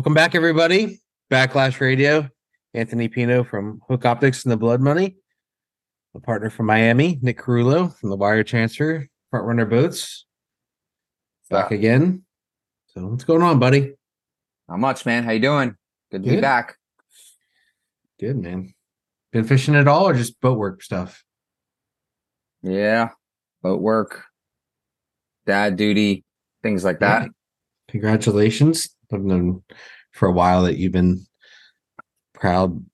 Welcome back, everybody. Backlash Radio. Anthony Pino from Hook Optics and the Blood Money. A partner from Miami, Nick Carullo from the Wire Transfer, Front Runner Boats. Back Yeah. again. So what's going on, buddy? Not much, man. How you doing? Good to Good. be back. Good, man. Been fishing at all or just boat work stuff? Yeah. Boat work, dad duty, things like that. Yeah. Congratulations. I've known for a while that you've been proud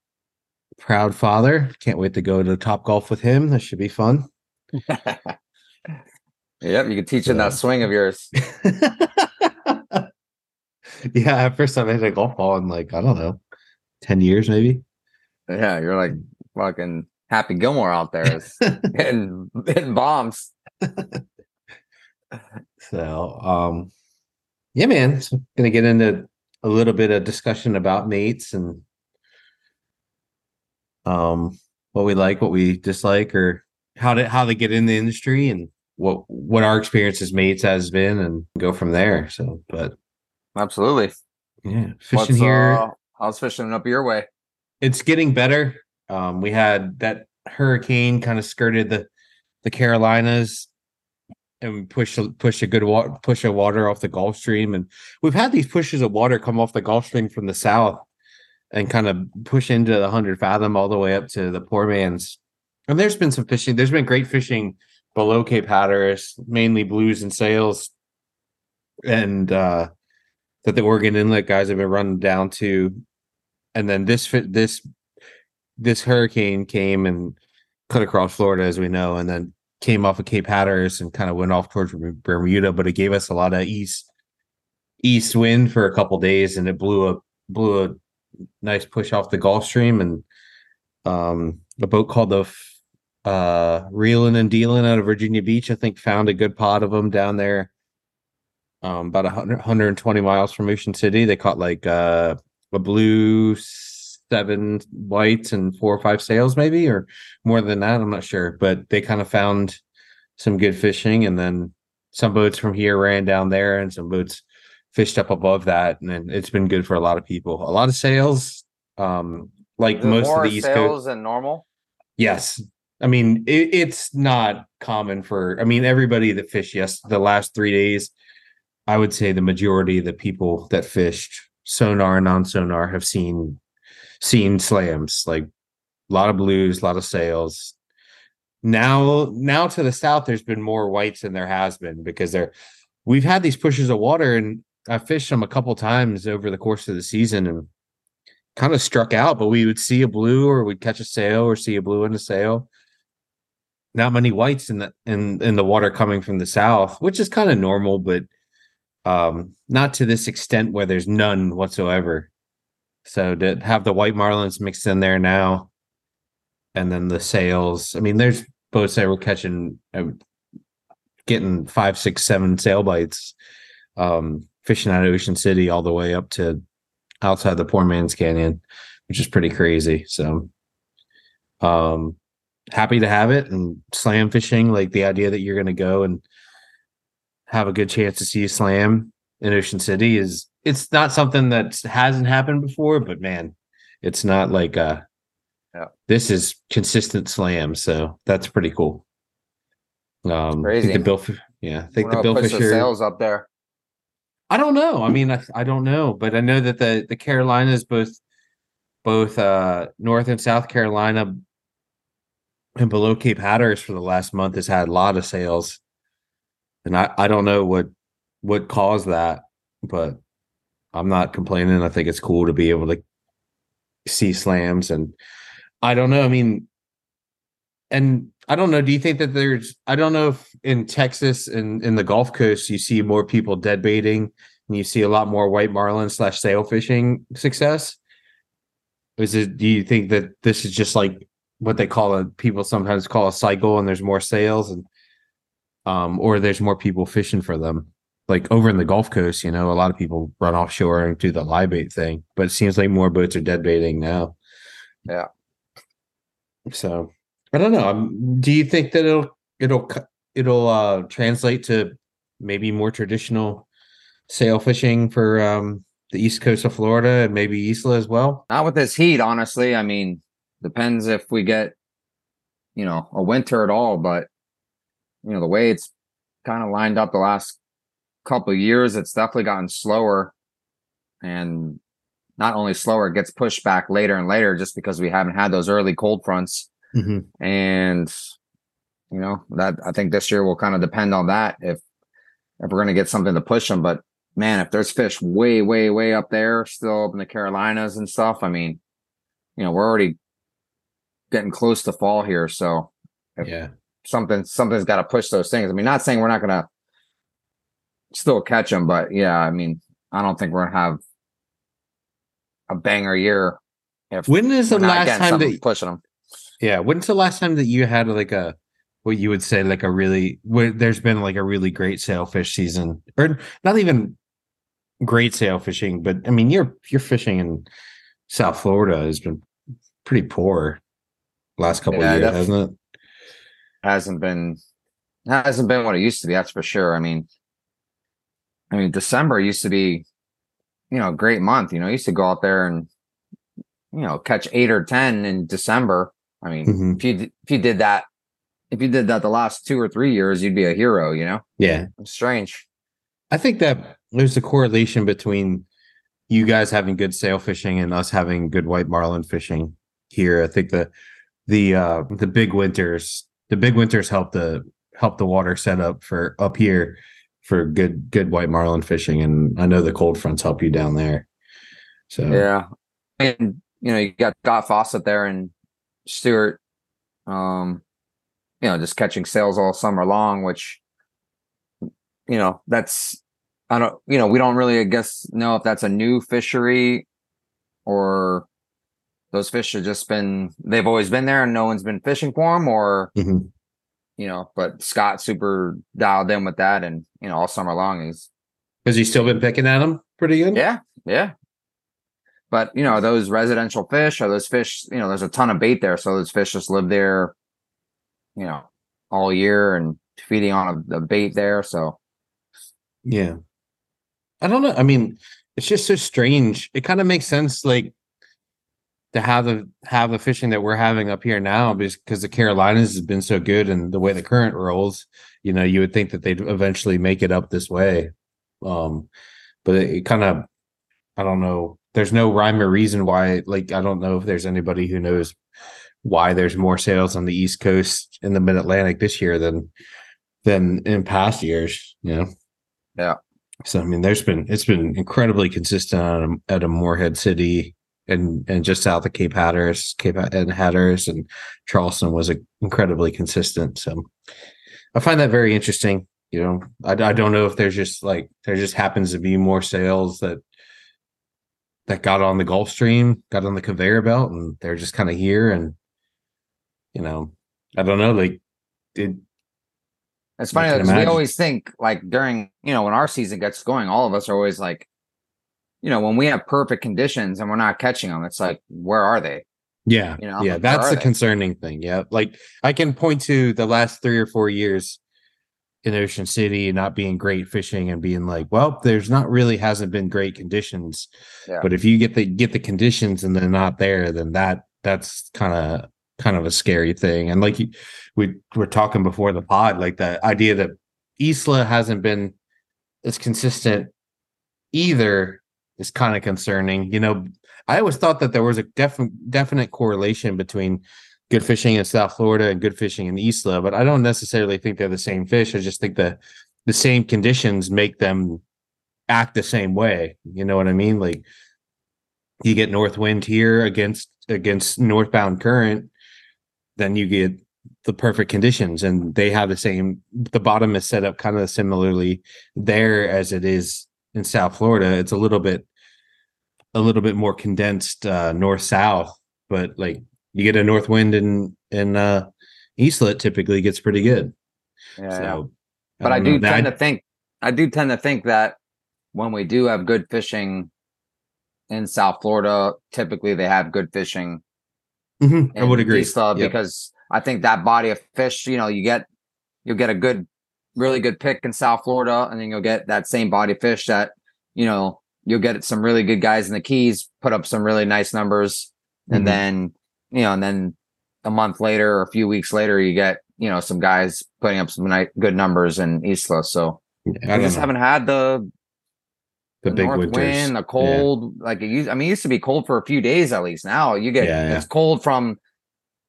proud father. Can't wait to go to Top Golf with him. That should be fun. Yep, you can teach him that swing of yours. yeah, first time I hit a golf ball in like, I don't know, 10 years maybe. Yeah, you're like fucking Happy Gilmore out there hitting, hitting bombs. So, um, yeah, man, so gonna get into a little bit of discussion about mates and um what we like, what we dislike, or how to how to get in the industry and what what our experience as mates has been, and go from there. So, but Absolutely. yeah, fishing What's, here. uh, how's fishing up your way? it's getting better. Um, we had that hurricane kind of skirted the the Carolinas and push push a good water push of water off the Gulf Stream, and we've had these pushes of water come off the Gulf Stream from the south and kind of push into the hundred fathom all the way up to the poor man's. And there's been some fishing. There's been great fishing below Cape Hatteras, mainly blues and sails, and uh that the Oregon Inlet guys have been running down to and then this this this hurricane came and cut across Florida, as we know, and then came off of Cape Hatteras and kind of went off towards Bermuda, but it gave us a lot of east east wind for a couple days, and it blew a blew a nice push off the Gulf Stream, and um, a boat called the uh, Reelin and Dealing out of Virginia Beach, I think, found a good pot of them down there. Um, about 100, 120 miles from Ocean City. They caught like uh a blue seven whites and four or five sails maybe or more than that i'm not sure but they kind of found some good fishing and then some boats from here ran down there and some boats fished up above that and then it's been good for a lot of people a lot of sails um like most of the east coast sales than normal. Yes. I mean, it, it's not common for, I mean, everybody that fished, yes, the last three days, I would say the majority of the people that fished sonar and non-sonar have seen seen slams, like a lot of blues, a lot of sails. Now, now to the south, there's been more whites than there has been because there we've had these pushes of water and I fished them a couple times over the course of the season and kind of struck out, but we would see a blue or we'd catch a sail or see a blue and a sail. Not many whites in the in in the water coming from the south, which is kind of normal, but um not to this extent where there's none whatsoever. So to have the white marlins mixed in there now, and then the sails. I mean, there's boats that were catching, uh, getting five, six, seven sail bites, um, fishing out of Ocean City all the way up to outside the Poor Man's Canyon, which is pretty crazy. So, um, happy to have it and slam fishing. Like the idea that you're going to go and have a good chance to see a slam in Ocean City is it's not something that hasn't happened before, but man, it's not like uh Yeah. this is consistent slam, so that's pretty cool. Um I think Crazy. the Bill yeah, I think the Bill Fisher sales up there. I don't know. I mean, I, I don't know, but I know that the the Carolinas, both both uh North and South Carolina, and below Cape Hatteras for the last month has had a lot of sales, and I I don't know what what caused that, but I'm not complaining. I think it's cool to be able to see slams, and I don't know. I mean, and I don't know. Do you think that there's? I don't know if in Texas and in the Gulf Coast you see more people dead baiting and you see a lot more white marlin slash sail fishing success. Is it? Do you think that this is just like what they call a people sometimes call a cycle, and there's more sales and um, or there's more people fishing for them? Like over in the Gulf Coast, you know, a lot of people run offshore and do the live bait thing, but it seems like more boats are dead baiting now. Yeah. So I don't know. Um, do you think that it'll it'll it'll uh translate to maybe more traditional sail fishing for um the east coast of Florida and maybe Isla as well. Not with this heat, honestly. I mean, depends if we get, you know, a winter at all. But you know, the way it's kind of lined up the last couple of years, it's definitely gotten slower. And not only slower, it gets pushed back later and later just because we haven't had those early cold fronts. Mm-hmm. And you know, that I think this year will kind of depend on that if if we're gonna get something to push them. But man, if there's fish way, way, way up there, still up in the Carolinas and stuff, I mean, you know, we're already getting close to fall here. So if Yeah. something something's got to push those things. I mean, not saying we're not gonna still catch them, but yeah, I mean, I don't think we're gonna have a banger year if When is the last time that pushing them. yeah, when's the last time that you had like a what you would say like a really where there's been like a really great sailfish season or not even great sail fishing, but I mean you're you're fishing in South Florida has been pretty poor last couple Yeah, of years, hasn't it? hasn't been hasn't been what it used to be that's for sure i mean i mean december used to be you know a great month you know I used to go out there and you know catch eight or ten in december i mean Mhm. if you if you did that if you did that the last two or three years you'd be a hero you know Yeah. it's strange I think that there's a correlation between you guys having good sail fishing and us having good white marlin fishing here. I think the the uh the big winters the big winters help the help the water set up for up here for good good white marlin fishing and I know the cold fronts help you down there. So yeah and you know you got scott fawcett there and stewart um you know just catching sales all summer long which you know that's i don't you know we don't really i guess know if that's a new fishery or those fish have just been they've always been there and no one's been fishing for them or Mhm. You know but scott super dialed in with that and you know all summer long he's has he still been picking at him pretty good? yeah, yeah. But you know, those residential fish or those fish, you know, there's a ton of bait there. So those fish just live there, you know, all year and feeding on a, the bait there. So Yeah. I don't know. I mean, it's just so strange. It kind of makes sense like to have the have the fishing that we're having up here now because the Carolinas has been so good and the way the current rolls, you know, you would think that they'd eventually make it up this way. Um but it, it kind of I don't know. There's no rhyme or reason why like I don't know if there's anybody who knows why there's more sales on the East Coast in the Mid Atlantic this year than than in past years, you know. Yeah. So I mean, there's been it's been incredibly consistent at a, at a Morehead City and and just south of Cape Hatteras, Cape and Hatteras and Charleston was a, incredibly consistent. So I find that very interesting. You know, I, I don't know if there's just like there just happens to be more sales that that got on the Gulf Stream, got on the conveyor belt, and they're just kind of here. And you know, I don't know, like it. it's funny because we always think like during, you know, when our season gets going, all of us are always like, you know, when we have perfect conditions and we're not catching them, it's like, where are they? Yeah, You know, yeah, where that's the they? concerning thing. Yeah, like I can point to the last three or four years in Ocean City not being great fishing and being like, well, there's not really hasn't been great conditions. Yeah. But if you get the get the conditions and they're not there, then that that's kind of kind of a scary thing. And like we were talking before the pod, like the idea that Isla hasn't been as consistent either is kind of concerning. You know, I always thought that there was a definite definite correlation between good fishing in South Florida and good fishing in Isla, but I don't necessarily think they're the same fish. I just think that the same conditions make them act the same way. You know what I mean? Like you get north wind here against against northbound current, then you get the perfect conditions and they have the same the bottom is set up kind of similarly there as it is in South Florida. It's a little bit a little bit more condensed uh north south, but like you get a north wind in in uh it typically gets pretty good. Yeah. So but I, know. do That- tend to think I do tend to think that when we do have good fishing in South Florida, typically they have good fishing Mhm, I would agree. Isla Yep. because I think that body of fish, you know, you get you'll get a good, really good pick in South Florida, and then you'll get that same body fish that you know you'll get some really good guys in the Keys put up some really nice numbers, and Mhm. then you know, and then a month later or a few weeks later, you get you know some guys putting up some nice, good numbers in Isla. So I just know. haven't had the the, big north winters. wind, the Yeah. cold. Like it used, I mean, it used to be cold for a few days at least. Now you get Yeah, yeah. it's cold from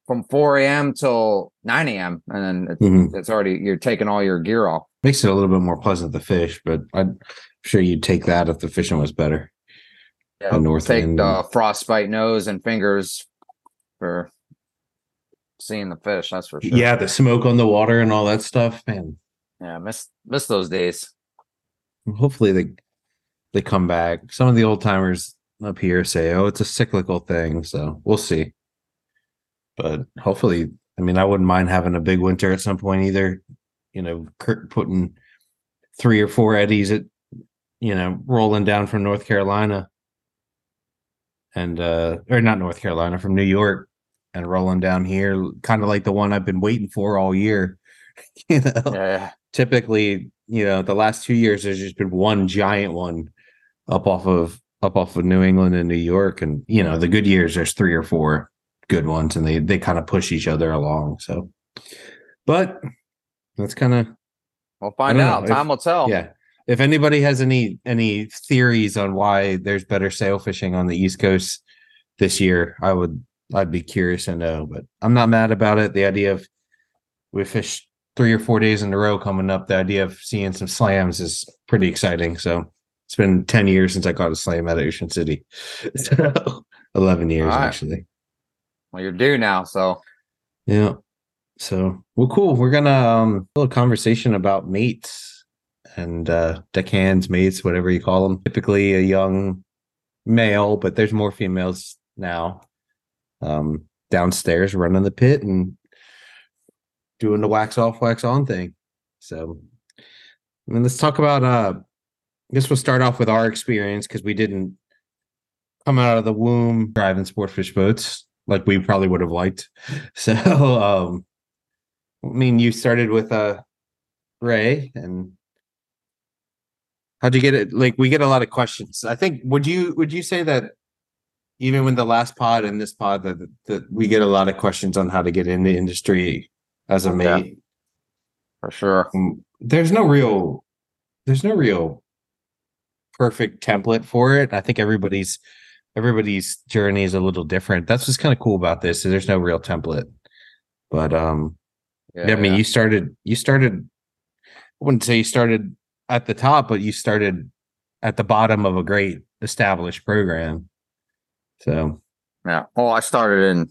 from 4 a.m. till 9 a.m. and then it's, Mhm. it's already you're taking all your gear off. Makes it a little bit more pleasant to fish, but I'm sure you'd take that if the fishing was better. Yeah, north take wind the frostbite nose and fingers for seeing the fish. That's for sure. Yeah, the smoke on the water and all that stuff, man. yeah. Miss miss those days. Hopefully they they come back. Some of the old timers up here say, "Oh, it's a cyclical thing," so we'll see. But hopefully, I mean, I wouldn't mind having a big winter at some point either. You know, putting three or four eddies at, you know, rolling down from North Carolina, and uh, or not North Carolina, from New York, and rolling down here, kind of like the one I've been waiting for all year. you know, Yeah, typically, you know, the last two years there's just been one giant one up off of up off of New England and New York, and you know, the good years there's three or four good ones, and they they kind of push each other along. So, but that's kind of we'll find don't know out. if- Time will tell. yeah. If anybody has any any theories on why there's better sail fishing on the East Coast this year, I would I'd be curious to know. But I'm not mad about it. The idea of we fish three or four days in a row coming up, the idea of seeing some slams is pretty exciting. So it's been 10 years since I caught a slam at Ocean City. So 11 years right. actually. Well, you're due now, so Yeah. So well, cool. We're gonna um a little conversation about mates and uh deckhands, mates, whatever you call them. Typically a young male, but there's more females now. Um downstairs running the pit and doing the wax off, wax on thing. So I mean let's talk about uh I guess we'll start off with our experience because we didn't come out of the womb driving sportfish boats like we probably would have liked. So, um, I mean, you started with uh, Ray, and how'd you get it? Like, we get a lot of questions. I think would you would you say that even with the last pod and this pod that that we get a lot of questions on how to get in the industry as a Yeah. mate? for sure. Um, there's no real there's no real perfect template for it. I think everybody's everybody's journey is a little different. That's what's kind of cool about this. Is there's no real template. But um yeah, I mean you started you started I wouldn't say you started at the top, but you started at the bottom of a great established program. So Yeah. Well, I started in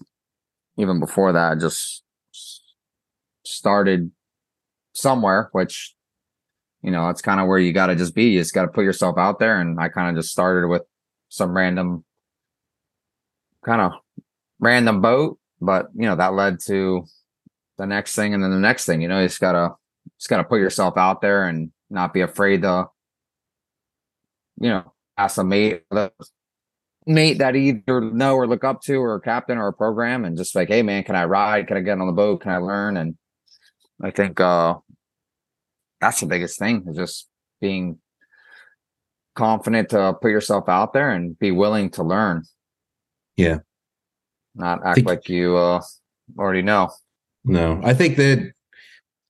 even before that. I just started somewhere, which you know, it's kind of where you got to just be. You just got to put yourself out there. And I kind of just started with some random, kind of random boat, but you know, that led to the next thing, and then the next thing. You know, you just gotta just gotta put yourself out there and not be afraid to, you know, ask a mate mate that either know or look up to or a captain or a program and just like hey man can i ride? Can i get on the boat? Can i learn? And i think uh that's the biggest thing is just being confident to put yourself out there and be willing to learn Yeah. not act Think- like you uh already know No, I think that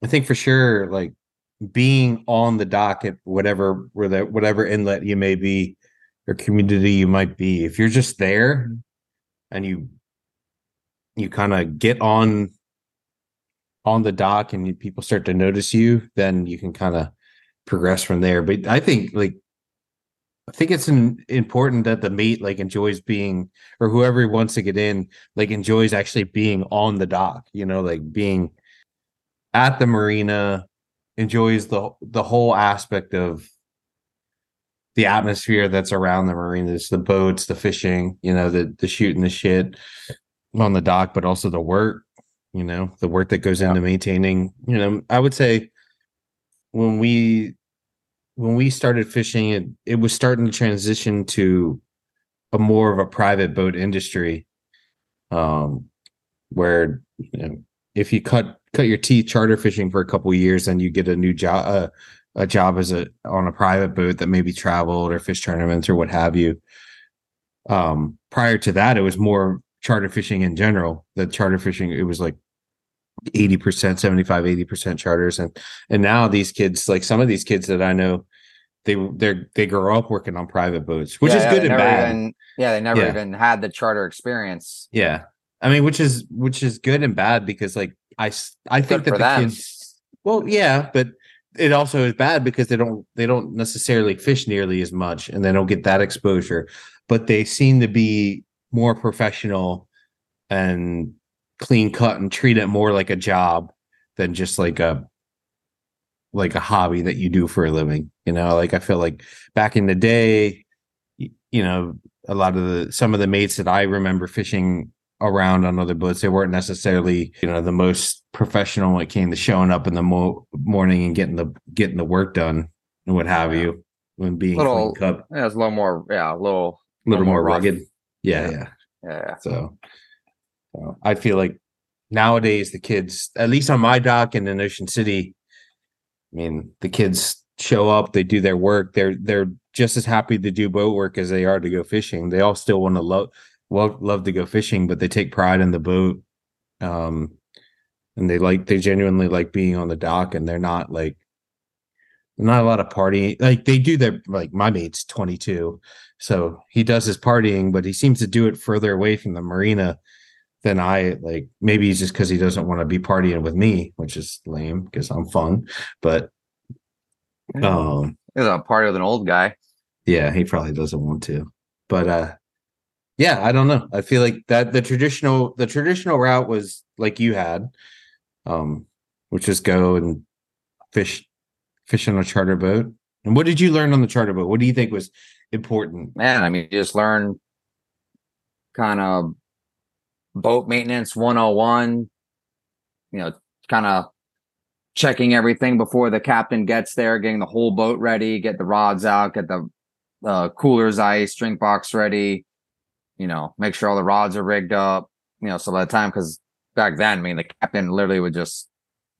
I think for sure, like being on the dock at whatever where that whatever inlet you may be or community you might be, if you're just there and you you kind of get on on the dock and you, people start to notice you, then you can kind of progress from there. But I think like I think it's an, important that the mate like enjoys being or whoever wants to get in like enjoys actually being on the dock, you know, like being at the marina, enjoys the the whole aspect of the atmosphere that's around the marinas, the boats, the fishing, you know, the the shooting the shit on the dock, but also the work, you know, the work that goes into maintaining, you know, I would say when we when we started fishing it it was starting to transition to a more of a private boat industry um where you know if you cut cut your teeth charter fishing for a couple years and you get a new job uh, a job as a on a private boat that maybe traveled or fish tournaments or what have you. Um prior to that it was more charter fishing in general. The charter fishing it was like 80% 75 80% charters and and now these kids like some of these kids that i know they they they grow up working on private boats which Yeah, is yeah, good and bad even- yeah, they never Yeah. even had the charter experience. yeah i mean which is which is good and bad because like I I think that the them. kids well yeah but it also is bad because they don't they don't necessarily fish nearly as much and they don't get that exposure but they seem to be more professional and clean cut and treat it more like a job than just like a like a hobby that you do for a living you know like i feel like back in the day you know a lot of the some of the mates that i remember fishing around on other boats they weren't necessarily you know the most professional when it came to showing up in the mo- morning and getting the getting the work done and what have Yeah. you when being Little- clean cut Yeah, it's a little more, yeah, a little, a little more rough. rugged yeah Yeah. yeah yeah. so, I feel like nowadays the kids, at least on my dock and in Ocean City, I mean, the kids show up, they do their work, they're they're just as happy to do boat work as they are to go fishing. They all still want to love well love to go fishing, but they take pride in the boat. Um and they like they genuinely like being on the dock and they're not like not a lot of partying like they do their like my mate's 22 so he does his partying but he seems to do it further away from the marina than i like maybe it's just because he doesn't want to be partying with me which is lame because i'm fun but um It's a party with an old guy. yeah he probably doesn't want to but uh yeah i don't know. I feel like that the traditional the traditional route was like you had um which is go and fish fish on a charter boat. And what did you learn on the charter boat? What do you think was important? Man, I mean, you just learn kind of boat maintenance 101, you know, kind of checking everything before the captain gets there, getting the whole boat ready, get the rods out, get the uh, coolers ice, drink box ready, you know, make sure all the rods are rigged up, you know, so by the time, because back then, I mean, the captain literally would just,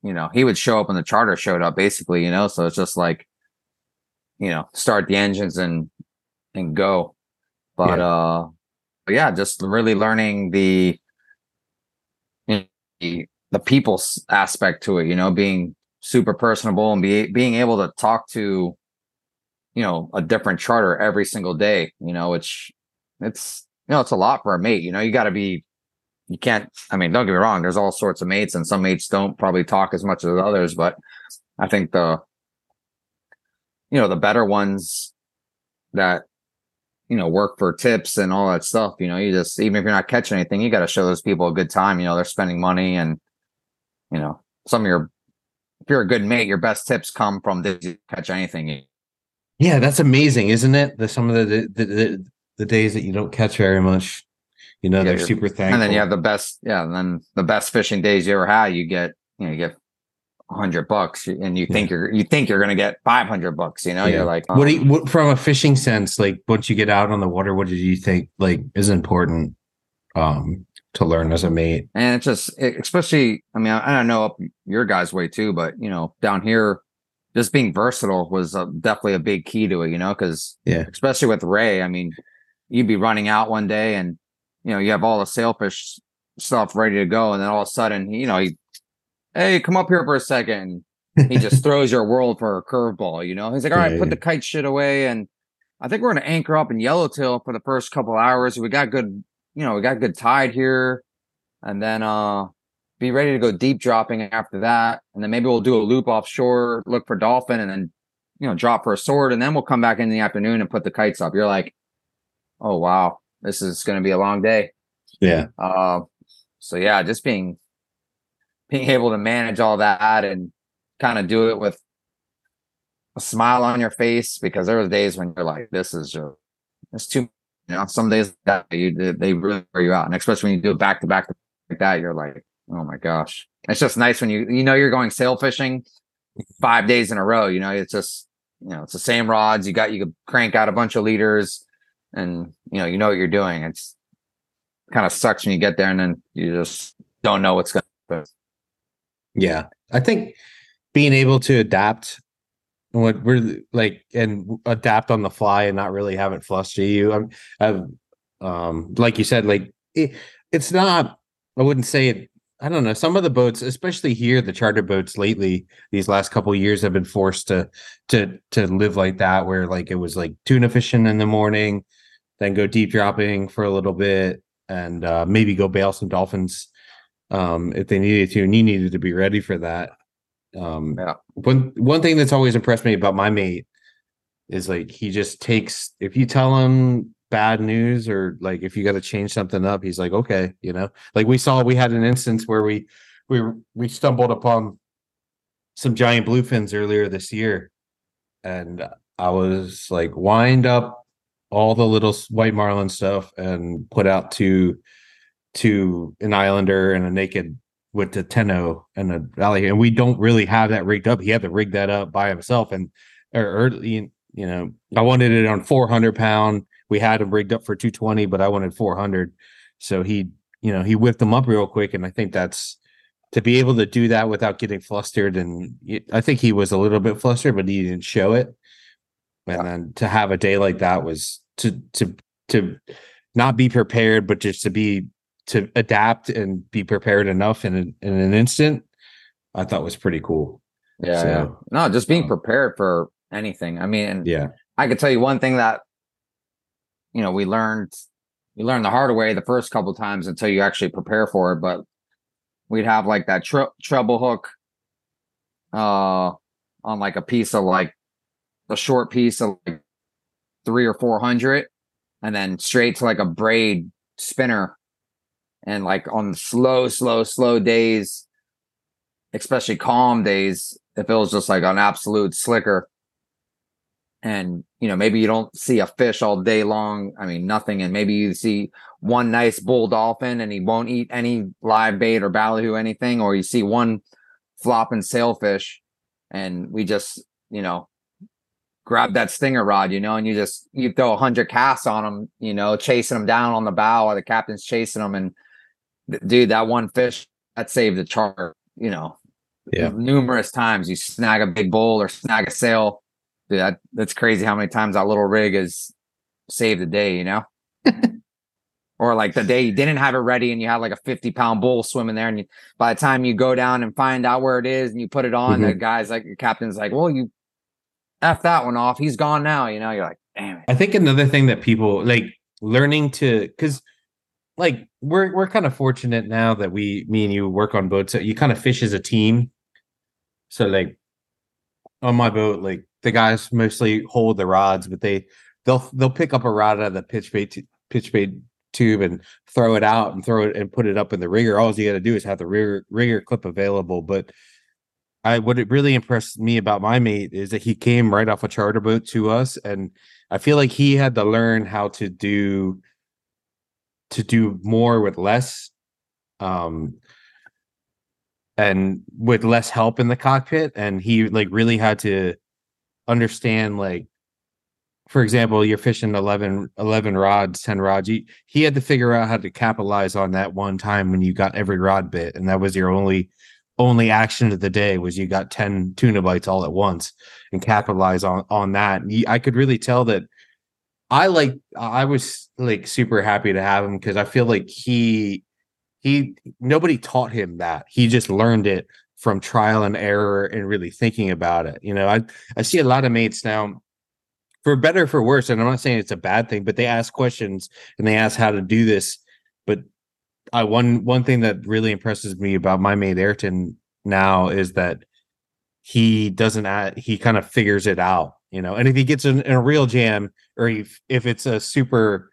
you know, he would show up when the charter showed up, basically, you know, so it's just like, you know, start the engines and and go. But uh but yeah, just really learning the the, the people aspect to it, you know, being super personable and be being able to talk to you know a different charter every single day, you know, which it's you know, it's a lot for a mate, you know, you got to be you can't I mean, don't get me wrong, there's all sorts of mates and some mates don't probably talk as much as others, but I think the you know, the better ones that you know work for tips and all that stuff you know you just even if you're not catching anything you got to show those people a good time you know they're spending money and you know some of your if you're a good mate your best tips come from did you catch anything Yeah, that's amazing, isn't it? The some of the the the, the days that you don't catch very much, you know, Yeah, they're super thankful. and then you have the best yeah and then the best fishing days you ever had you get you know you get 100 bucks and you think you're you think you're gonna get 500 bucks you know Yeah. you're like what do oh, you, what, from a fishing sense, like once you get out on the water, what did you think like is important um to learn as a mate? and it's just especially i mean i, I don't know up your guys way too but you know down here just being versatile was uh, definitely a big key to it you know because Yeah. especially with ray i mean you'd be running out one day and you know you have all the sailfish stuff ready to go and then all of a sudden you know he hey come up here for a second. He just throws your world for a curveball you know? He's like all right Yeah, put yeah. the kite shit away and i think we're gonna anchor up in yellowtail for the first couple hours. We got good you know we got good tide here and then uh be ready to go deep dropping after that. And then maybe we'll do a loop offshore look for dolphin and then you know drop for a sword and then we'll come back in the afternoon and put the kites up. You're like oh wow. This is going to be a long day. Yeah. uh so yeah just being being able to manage all that and kind of do it with a smile on your face because there was days when you're like this is just it's too you know some days that you they really wear you out. And especially when you do it back to back like that you're like oh my gosh. It's just nice when you you know you're going sail fishing five days in a row you know it's just you know it's the same rods you got you could crank out a bunch of leaders and you know you know what you're doing. It's kind of sucks when you get there and then you just don't know what's going to happen Yeah. I think being able to adapt what we're like and adapt on the fly and not really have it fluster you. I'm I've um like you said, like it, it's not I wouldn't say it I don't know. Some of the boats, especially here, the charter boats lately, these last couple years have been forced to to to live like that, where like it was like tuna fishing in the morning, then go deep dropping for a little bit, and uh, maybe go bail some dolphins um, if they needed to, and you needed to be ready for that. Um, Yeah. One one thing that's always impressed me about my mate is like he just takes if you tell him bad news or like if you got to change something up, he's like, okay, you know. Like we saw, we had an instance where we we we stumbled upon some giant bluefins earlier this year, and I was like, wind up all the little white marlin stuff and put out to to an islander and a naked with the tenno and a valley and we don't really have that rigged up. He had to rig that up by himself and or early you know i wanted it on 400 pound. We had him rigged up for 220 but i wanted 400 so he you know he whipped them up real quick and i think that's to be able to do that without getting flustered and I think he was a little bit flustered but he didn't show it. And then to have a day like that was to to to not be prepared but just to be to adapt and be prepared enough in an, in an instant i thought was pretty cool Yeah, So, yeah. No, just being um, prepared for anything. I mean, and yeah I could tell you one thing that you know we learned we learned the hard way the first couple times until you actually prepare for it. But we'd have like that tr- treble hook uh on like a piece of like a short piece of like three or four hundred, and then straight to like a braid spinner. And like on slow, slow, slow days, especially calm days, if it was just like an absolute slicker, and you know maybe you don't see a fish all day long i mean nothing and maybe you see one nice bull dolphin and he won't eat any live bait or ballyhoo anything or you see one flopping sailfish and we just you know grab that stinger rod you know and you just you throw a hundred casts on them you know chasing them down on the bow while the captain's chasing them and dude that one fish that saved the chart. you know Yeah. numerous times you snag a big bull or snag a sail Dude, that, that's crazy how many times that little rig has saved the day, you know? or like the day you didn't have it ready and you had like a 50 pound bull swimming there. And you, by the time you go down and find out where it is and you put it on, the mm-hmm. guy's like, your captain's like, well, you F that one off. He's gone now. You know, you're like, damn it. I think another thing that people like learning to because like we're we're kind of fortunate now that we me and you work on boats. So you kind of fish as a team. So like on my boat, like the guys mostly hold the rods, but they they'll they'll pick up a rod out of the pitch bait t- pitch bait tube and throw it out and throw it and put it up in the rigger. All you got to do is have the rigger rigger clip available. But I what it really impressed me about my mate is that he came right off a charter boat to us, and I feel like he had to learn how to do to do more with less, um, and with less help in the cockpit. And he like really had to understand like for example you're fishing 11 11 rods 10 rods he, he had to figure out how to capitalize on that one time when you got every rod bit and that was your only only action of the day was you got 10 tuna bites all at once and capitalize on on that and he, i could really tell that i like i was like super happy to have him because i feel like he he nobody taught him that he just learned it from trial and error and really thinking about it you know i i see a lot of mates now for better or for worse and i'm not saying it's a bad thing but they ask questions and they ask how to do this but I one one thing that really impresses me about my mate Ayrton now is that he doesn't add, he kind of figures it out, you know. And if he gets in, in a real jam, or if if it's a super,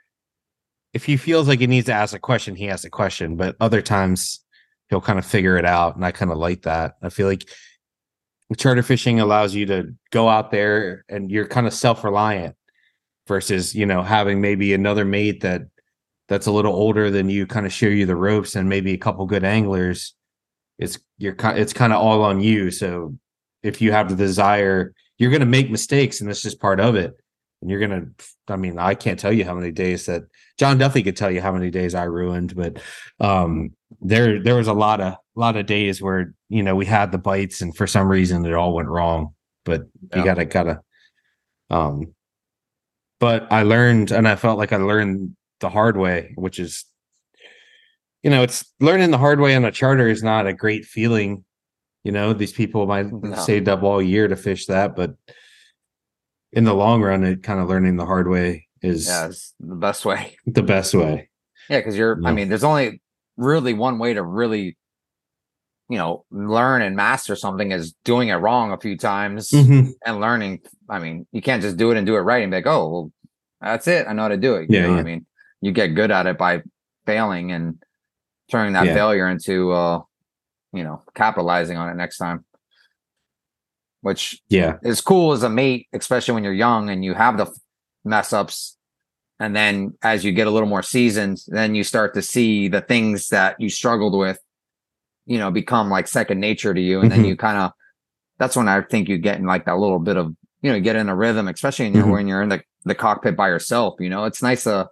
if he feels like he needs to ask a question, he asks a question. But other times he'll kind of figure it out, and I kind of like that. I feel like charter fishing allows you to go out there and you're kind of self reliant versus you know having maybe another mate that that's a little older than you kind of show you the ropes and maybe a couple good anglers it's you're it's kind of all on you so if you have the desire you're going to make mistakes and that's just part of it and you're going to i mean i can't tell you how many days that john duffy could tell you how many days i ruined but um there there was a lot of lot of days where you know we had the bites and for some reason it all went wrong. But Yeah. you gotta gotta um but I learned and I felt like I learned the hard way, which is you know, it's learning the hard way on a charter is not a great feeling. You know, these people might No. saved up all year to fish that, but in the long run, it kind of learning the hard way is Yeah, the best way. the best way. Yeah, because you're. I mean, there's only really one way to really, you know, learn and master something is doing it wrong a few times Mhm. and learning. I mean, you can't just do it and do it right and be like, oh, well, that's it. I know how to do it. You Yeah, know? yeah. I mean, you get good at it by failing and turning that Yeah. failure into, uh, you know, capitalizing on it next time. Which Yeah. is cool as a mate, especially when you're young and you have the mess ups. And then as you get a little more seasoned, then you start to see the things that you struggled with, you know, become like second nature to you. And then Mhm. you kind of, that's when I think you get in like that little bit of, you know, get in a rhythm, especially when you're, Mhm. when you're in the, the cockpit by yourself. You know, it's nice to,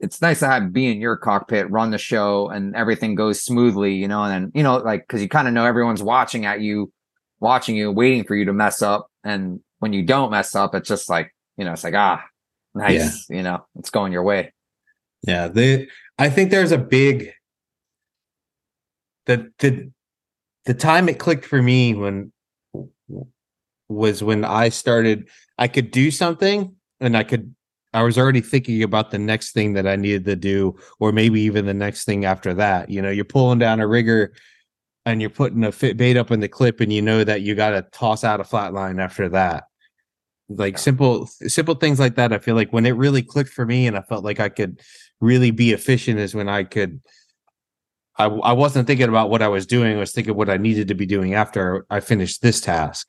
it's nice to have be in your cockpit, run the show, and everything goes smoothly, you know, and then, you know, like, cause you kind of know everyone's watching at you, watching you, waiting for you to mess up. And when you don't mess up, it's just like, you know, it's like, ah, nice, you know, it's going your way. Yeah, the I think there's a big the the the time it clicked for me when was when I started I could do something and I could I was already thinking about the next thing that I needed to do or maybe even the next thing after that. You know, you're pulling down a rigger and you're putting a fit bait up in the clip and you know that you got to toss out a flat line after that like Yeah. simple simple things like that i feel like when it really clicked for me and i felt like i could really be efficient is when i could i, I wasn't thinking about what i was doing i was thinking what i needed to be doing after i finished this task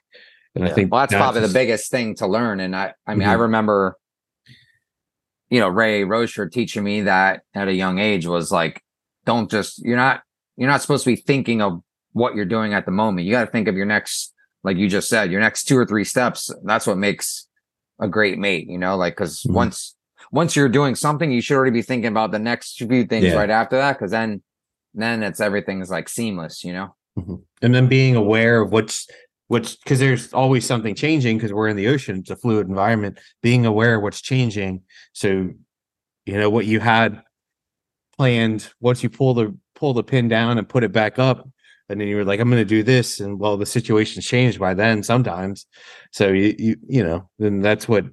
and i think well, that's probably the biggest thing to learn. And I, I mean, I Mhm. remember, you know, Ray Rosher teaching me that at a young age was like, don't just, you're not, you're not supposed to be thinking of what you're doing at the moment. You got to think of your next, like you just said, your next two or three steps. That's what makes a great mate, you know, like, because Mhm. once, once you're doing something, you should already be thinking about the next few things Yeah. right after that. Cause then, then it's everything's like seamless, you know? and then being aware of what's which because there's always something changing because we're in the ocean it's a fluid environment being aware of what's changing so you know what you had planned once you pull the pull the pin down and put it back up and then you were like i'm going to do this and well the situation's changed by then sometimes. So you you, you know then that's what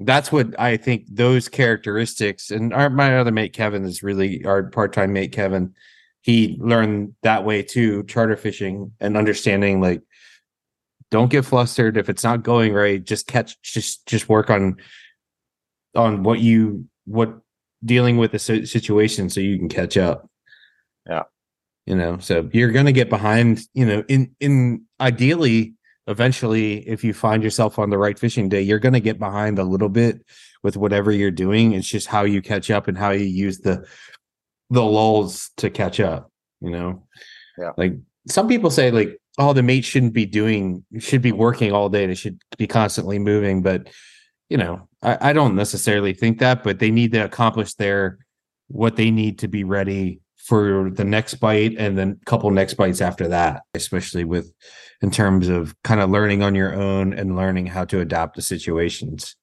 that's what i think those characteristics and our my other mate kevin is really our part-time mate kevin he learned that way too charter fishing and understanding like don't get flustered. If it's not going right just catch just just work on on what you what dealing with the situation so you can catch up Yeah. you know so you're going to get behind you know in in ideally eventually if you find yourself on the right fishing day you're going to get behind a little bit with whatever you're doing it's just how you catch up and how you use the the lulls to catch up you know Yeah. like some people say like oh the mate shouldn't be doing should be working all day they should be constantly moving but you know I, I don't necessarily think that but they need to accomplish their what they need to be ready for the next bite and then a couple next bites after that especially with in terms of kind of learning on your own and learning how to adapt to situations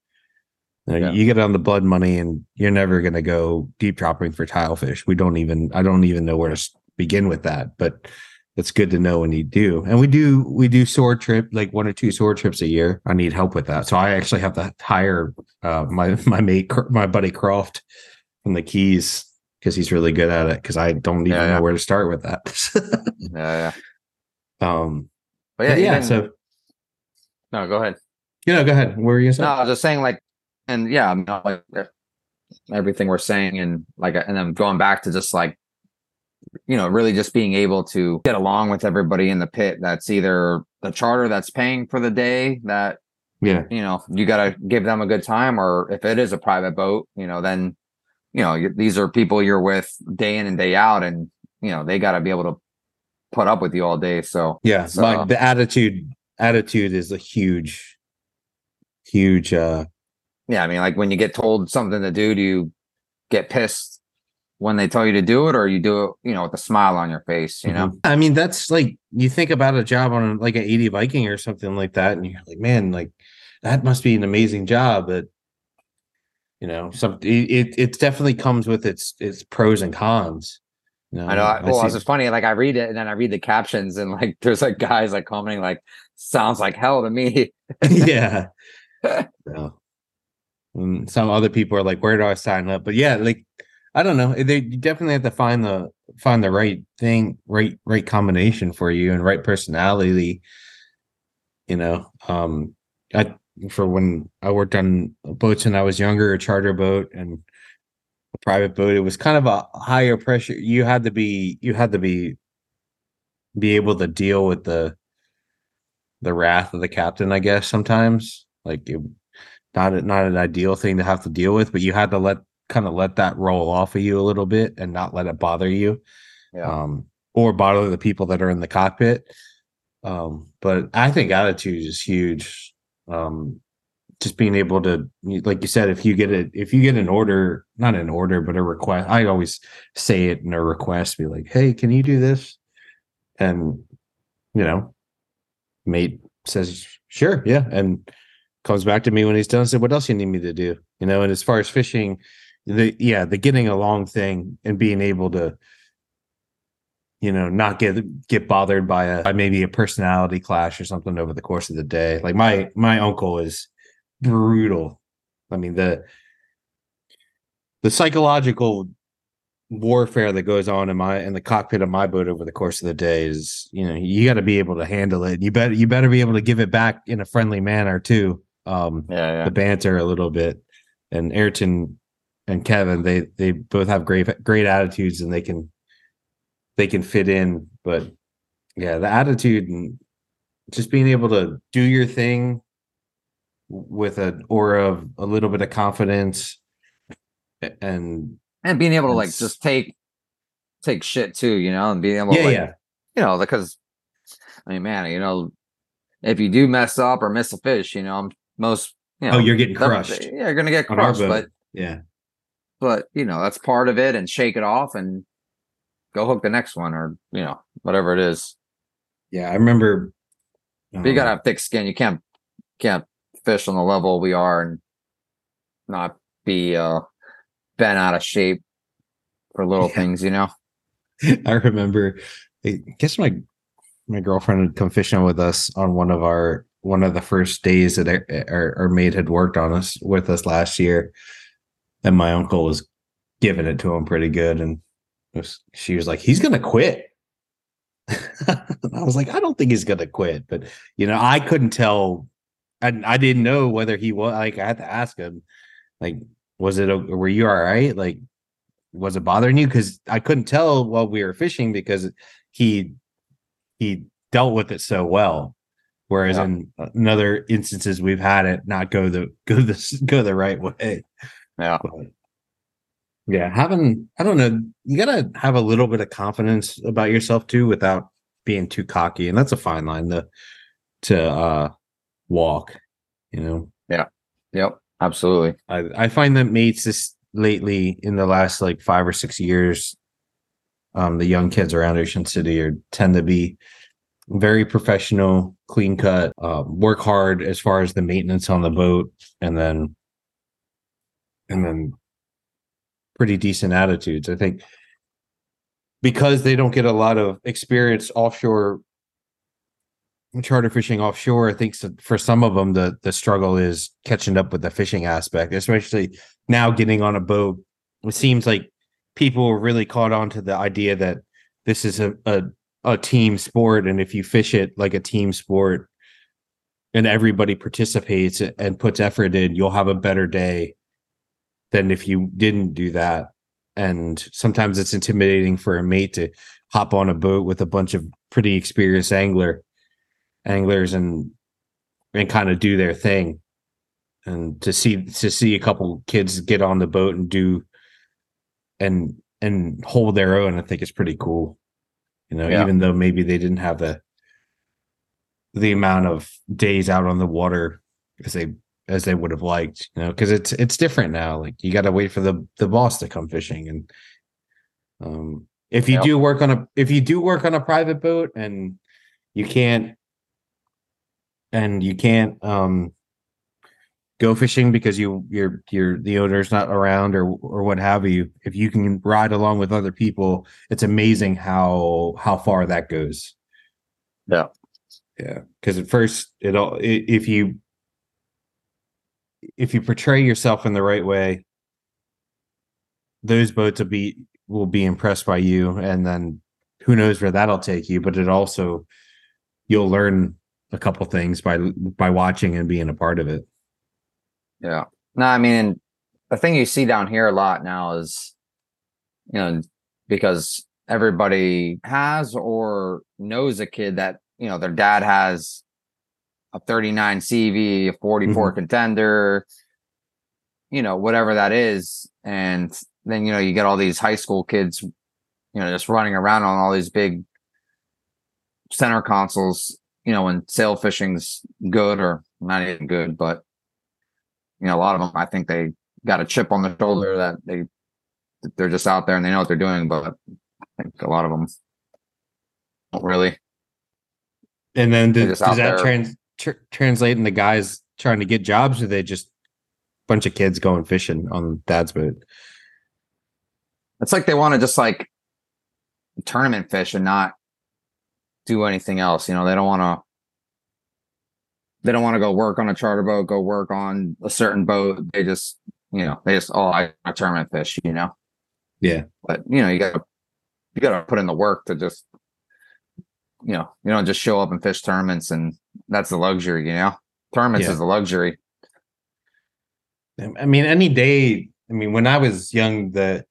you, know, Yeah. you get on the blood money and you're never going to go deep dropping for tile fish we don't even i don't even know where to begin with that but it's good to know when you do and we do we do sword trip like one or two sword trips a year i need help with that so i actually have to hire uh my my mate my buddy croft from the keys because he's really good at it because i don't even Yeah, yeah. know where to start with that Yeah. yeah. um But yeah, but yeah even- so no, go ahead. you know go ahead Where are you No, I was just saying, like, and yeah, I'm not like uh, everything we're saying, and like, and then going back to just like, you know, really just being able to get along with everybody in the pit. That's either the charter that's paying for the day that yeah you know you got to give them a good time, or if it is a private boat, you know, then you know these are people you're with day in and day out, and you know they got to be able to put up with you all day. So yeah So- like the attitude attitude is a huge huge uh yeah, I mean, like when you get told something to do, do you get pissed when they tell you to do it, or you do it, you know, with a smile on your face, you know? Mhm. I mean, that's like you think about a job on like an 80 Viking or something like that, and you're like, man, like that must be an amazing job. But you know, some it it, it definitely comes with its its pros and cons. You I know. I, well, it's funny. Like I read it and then I read the captions and like there's like guys like commenting like sounds like hell to me. yeah. Yeah. And some other people are like, where do I sign up? But yeah, like I don't know. They definitely have to find the find the right thing, right right combination for you and right personality. You know, um, I for when I worked on boats when I was younger, a charter boat and a private boat, it was kind of a higher pressure. You had to be you had to be be able to deal with the the wrath of the captain, I guess sometimes. Like it not not an ideal thing to have to deal with, but you had to let kind of let that roll off of you a little bit and not let it bother you. Yeah. Um or bother the people that are in the cockpit. Um, but I think attitude is huge. Um just being able to like you said, if you get it if you get an order, not an order, but a request, I always say it in a request, be like, hey, can you do this? And you know, mate says, sure, yeah. And comes back to me when he's done and said, What else you need me to do? You know, and as far as fishing, the yeah, the getting along thing and being able to, you know, not get get bothered by a by maybe a personality clash or something over the course of the day. Like my my uncle is brutal. I mean, the the psychological warfare that goes on in my in the cockpit of my boat over the course of the day is you know you got to be able to handle it you better you better be able to give it back in a friendly manner too um Yeah, yeah. the banter a little bit and ayrton and kevin they they both have great great attitudes and they can they can fit in but yeah the attitude and just being able to do your thing with an aura of a little bit of confidence and And being able to like just take take shit too, you know, and being able yeah to like, yeah. you know, because I mean, man, you know, if you do mess up or miss a fish, you know, I'm most you oh, know, oh you're getting crushed. Yeah, you're gonna get crushed, but yeah but you know, that's part of it and shake it off and go hook the next one or you know, whatever it is. Yeah, I remember. But you um, gotta have thick skin. You can't can't fish on the level we are and not be uh bent out of shape for little Yeah. things, you know. I remember. I guess my my girlfriend had come fishing with us on one of our one of the first days that our, our, our maid had worked on us with us last year, and my uncle was giving it to him pretty good, and was, she was like, "He's gonna quit." I was like, "I don't think he's gonna quit," but you know, I couldn't tell. and I didn't know whether he was like. I had to ask him, like, was it? o- Were you all right? Like, was it bothering you? Because I couldn't tell while we were fishing because he he dealt with it so well. Whereas Yeah. in uh, another instances we've had it not go the go the go the right way. Yeah. But yeah, having I don't know, you gotta have a little bit of confidence about yourself too without being too cocky, and that's a fine line to to uh walk. You know, Yeah. Yep. Absolutely. I I find that mates this lately in the last like five or six years, um, the young kids around Ocean City are tend to be very professional, clean cut, um, work hard as far as the maintenance on the boat, and then and then pretty decent attitudes. I think because they don't get a lot of experience offshore charter fishing offshore, I think for some of them the the struggle is catching up with the fishing aspect, especially now getting on a boat. It seems like people are really caught on to the idea that this is a, a a team sport, and if you fish it like a team sport, and everybody participates and puts effort in, you'll have a better day than if you didn't do that. And sometimes it's intimidating for a mate to hop on a boat with a bunch of pretty experienced angler anglers and and kind of do their thing and to see to see a couple kids get on the boat and do and and hold their own i think is pretty cool you know Yeah. even though maybe they didn't have the the amount of days out on the water as they as they would have liked you know because it's it's different now like you got to wait for the the boss to come fishing and Um, if you Yep. do work on a if you do work on a private boat and you can't and you can't um go fishing because you you're you're the owner's not around or or what have you if you can ride along with other people it's amazing how how far that goes Yeah. yeah because at first it all if you if you portray yourself in the right way those boats will be will be impressed by you and then who knows where that'll take you but it also you'll learn a couple things by by watching and being a part of it Yeah. No, I mean, the thing you see down here a lot now is, you know, because everybody has or knows a kid that, you know, their dad has a 39 CV, a 44 mm-hmm. contender, you know, whatever that is. And then, you know, you get all these high school kids, you know, just running around on all these big center consoles, you know, when sail fishing's good or not even good, but you know, a lot of them, I think they got a chip on the shoulder that they they're just out there and they know what they're doing. But I think a lot of them don't really. And then does, that trans, tr- translate into guys trying to get jobs, or they just bunch of kids going fishing on dad's boat? It's like they want to just like tournament fish and not do anything else. You know, they don't want to. They don't want to go work on a charter boat, go work on a certain boat. They just, you know, they just, oh, I, I tournament fish, you know. Yeah. But you know, you got to you got to put in the work to just, you know, you don't just show up and fish tournaments, and that's the luxury, you know. Tournaments Yeah. is the luxury. I mean, any day. I mean, when I was young, the,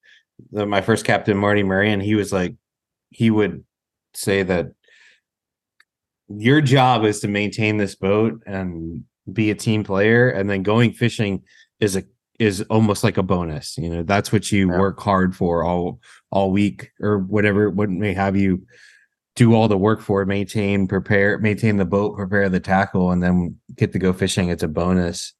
the my first captain, Marty Marion, he was like, he would say that your job is to maintain this boat and be a team player, and then going fishing is a is almost like a bonus. You know, that's what you Yeah. work hard for all all week or whatever what may have you do all the work for maintain prepare maintain the boat prepare the tackle and then get to go fishing it's a bonus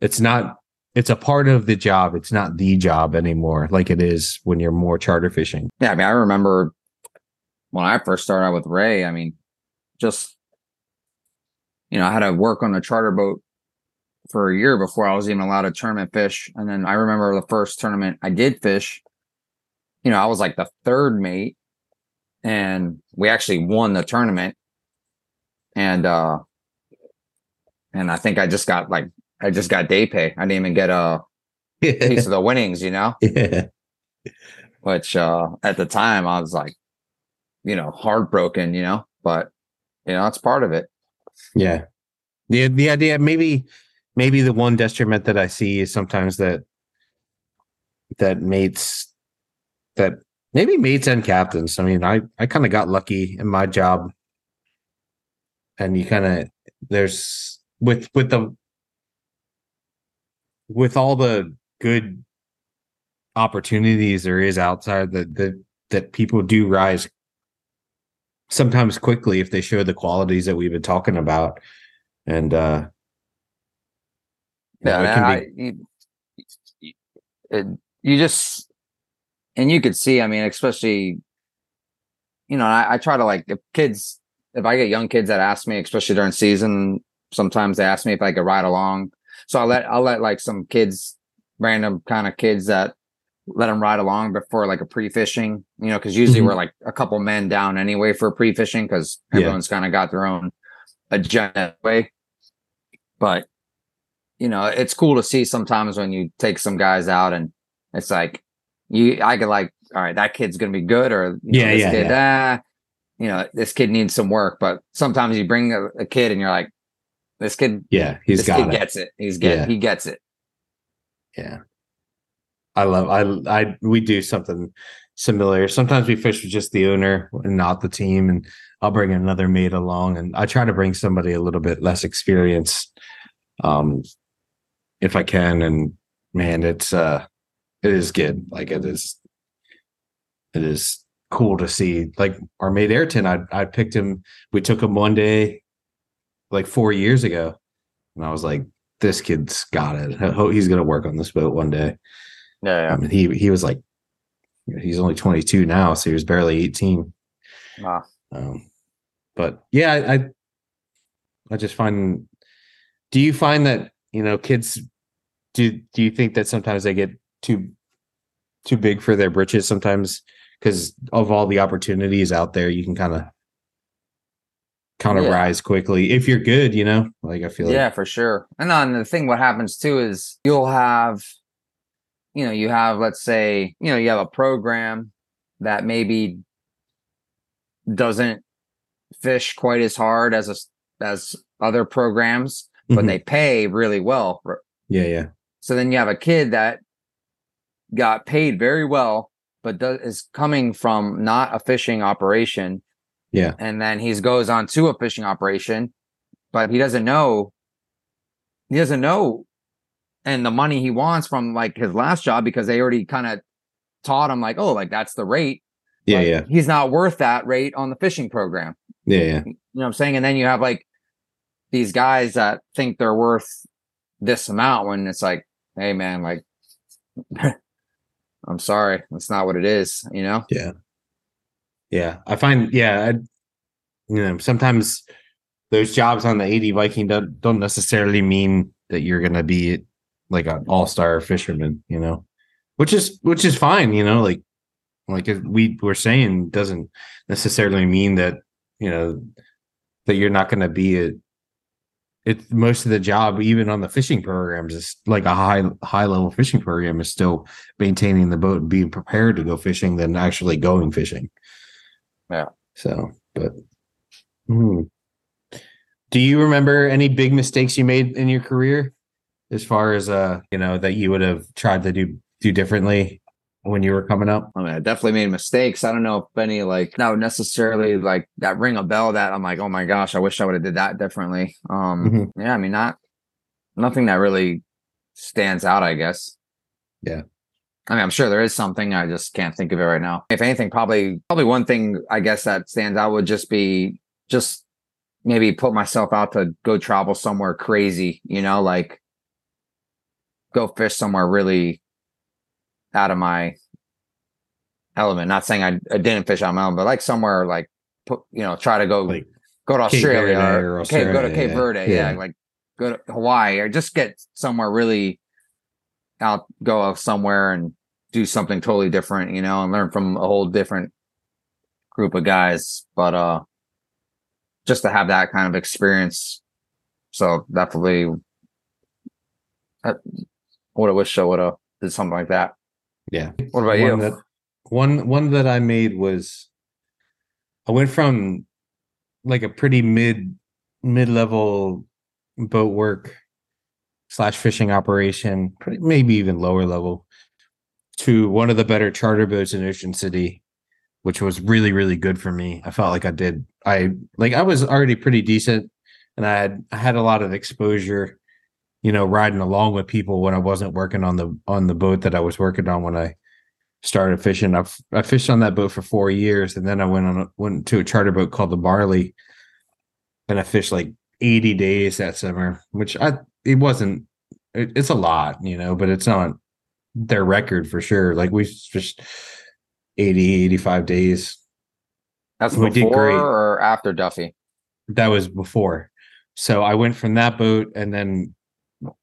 it's not it's a part of the job it's not the job anymore like it is when you're more charter fishing Yeah, I mean, I remember when I first started out with Ray. I mean, just you know, I had to work on a charter boat for a year before I was even allowed to tournament fish. And then I remember the first tournament I did fish. You know, I was like the third mate, and we actually won the tournament. And uh, and I think I just got like I just got day pay. I didn't even get a piece of the winnings. You know yeah which uh at the time I was like, you know, heartbroken, you know, but you know, that's part of it. yeah the the idea maybe maybe the one detriment that i see is sometimes that that mates that maybe mates and captains. I mean i i kind of got lucky in my job. And you kind of there's with with the with all the good opportunities there is outside that that that people do rise sometimes quickly if they show the qualities that we've been talking about. And uh you know, Yeah, can be- you, you- you just and you could see, I mean, especially you know, I, I try to like if kids if I get young kids that ask me, especially during season, sometimes they ask me if I could ride along. So I let I'll let like some kids, random kind of kids that let them ride along before like a pre-fishing, you know, because usually Mhm. we're like a couple men down anyway for pre-fishing because Yeah. everyone's kind of got their own agenda way. But you know, it's cool to see sometimes when you take some guys out and it's like you I could like, all right, that kid's gonna be good, or you know, Yeah, this yeah, kid, ah, you know, this kid needs some work. But sometimes you bring a, a kid and you're like, this kid, yeah he's this got it gets it. He's get Yeah. he gets it. yeah i love i i we do something similar sometimes we fish with just the owner and not the team and i'll bring another mate along and i try to bring somebody a little bit less experienced um if i can and man it's uh it is good like it is it is cool to see like our mate ayrton i i picked him we took him one day like four years ago and i was like this kid's got it I hope he's gonna work on this boat one day Yeah, I mean, he he was like he's only 22 now, so he was barely 18. Wow. Um, but yeah, I, I I just find. Do you find that you know kids? Do do you think that sometimes they get too too big for their britches sometimes because of all the opportunities out there? You can kind of kind of Yeah. rise quickly if you're good. You know, like I feel like yeah, for sure. And then the thing, what happens too is you'll have, you know, you have, let's say, you know, you have a program that maybe doesn't fish quite as hard as a, as other programs, but Mhm. they pay really well. Yeah, yeah, So then you have a kid that got paid very well, but does, is coming from not a fishing operation yeah, and then he goes on to a fishing operation, but he doesn't know. He doesn't know, and the money he wants from like his last job because they already kind of taught him like, oh, like that's the rate. yeah, Like, yeah, He's not worth that rate on the fishing program. yeah, yeah. You know what I'm saying? And then you have like these guys that think they're worth this amount when it's like, hey man, like I'm sorry, that's not what it is. You know? Yeah. Yeah. I find, yeah, I, you know, sometimes those jobs on the 80 Viking don't, don't necessarily mean that you're going to be like an all star fisherman, you know, which is, which is fine, you know, like, like we were saying doesn't necessarily mean that, you know, that you're not going to be a, it most of the job, even on the fishing programs, is like a high high level fishing program is still maintaining the boat and being prepared to go fishing than actually going fishing. Yeah. So, but hmm. do you remember any big mistakes you made in your career, as far as uh, you know, that you would have tried to do do differently when you were coming up? I mean, I definitely made mistakes. I don't know if any like would necessarily like that ring a bell that I'm like, oh my gosh, I wish I would have did that differently. Um, Mhm. yeah, I mean, not nothing that really stands out, I guess. Yeah. I mean, I'm sure there is something. I just can't think of it right now. If anything, probably probably one thing I guess that stands out would just be just maybe put myself out to go travel somewhere crazy, you know, like go fish somewhere really out of my element. Not saying I, I didn't fish on my own, but like somewhere like put you know, try to go Like go to Australia or, Cape, go to Cape. Verde, yeah. Yeah. like go to Hawaii or just get somewhere really out go out somewhere and do something totally different, you know, and learn from a whole different group of guys. But uh just to have that kind of experience. So definitely I would have wished I would have did something like that. Yeah. What about one you? That, one one that I made was I went from like a pretty mid mid level boat work slash fishing operation, pretty, maybe even lower level, to one of the better charter boats in Ocean City, which was really really good for me. I felt like I did I like I was already pretty decent, and I had I had a lot of exposure, you know, riding along with people when I wasn't working on the on the boat that I was working on when I started fishing. I I fished on that boat for four years, and then I went on a, went to a charter boat called the Barley, and I fished like eighty days that summer, which I it wasn't. It, it's a lot, you know, but it's not their record for sure. Like we fished 80, 85 days. That's we did before great. or after Duffy? That was before. So I went from that boat, and then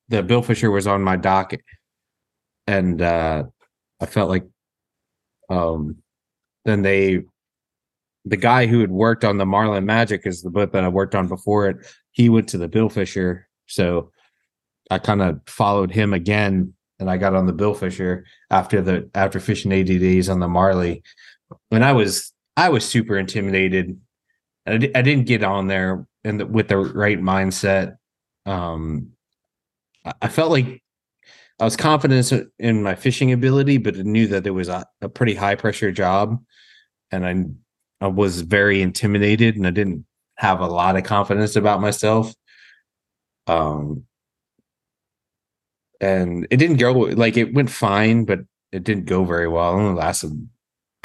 the Bill Fisher was on my dock, and uh, I felt like, um, then they, the guy who had worked on the Marlin Magic is the book that I worked on before it. He went to the Bill Fisher, so I kind of followed him again, and I got on the Bill Fisher after the after fishing days on the Marley, and I was I was super intimidated. I, I didn't get on there and the, with the right mindset. Um, I, felt like I was confident in my fishing ability, but I knew that it was a, a pretty high pressure job, and I I was very intimidated, and I didn't have a lot of confidence about myself. Um, and it didn't go like it went fine, but it didn't go very well. It only lasted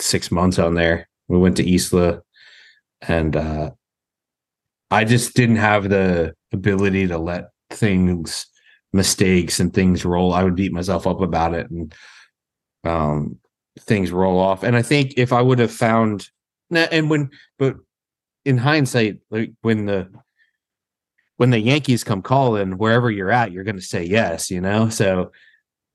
six months on there. We went to Isla, and uh, I just didn't have the ability to let things, mistakes, and things roll. I would beat myself up about it, and um, things roll off. And I think if I would have found and when but in hindsight, like when the when the Yankees come calling, wherever you're at, you're gonna say yes, you know. So